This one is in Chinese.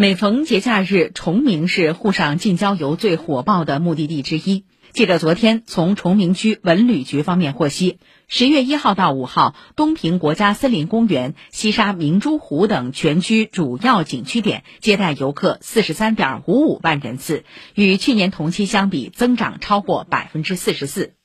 每逢节假日，崇明是沪上近郊游最火爆的目的地之一。记者昨天从崇明区文旅局方面获悉，十月一号到五号，东平国家森林公园、西沙明珠湖等全区主要景区点接待游客四十三点五五万人次，与去年同期相比增长超过百分之四十四。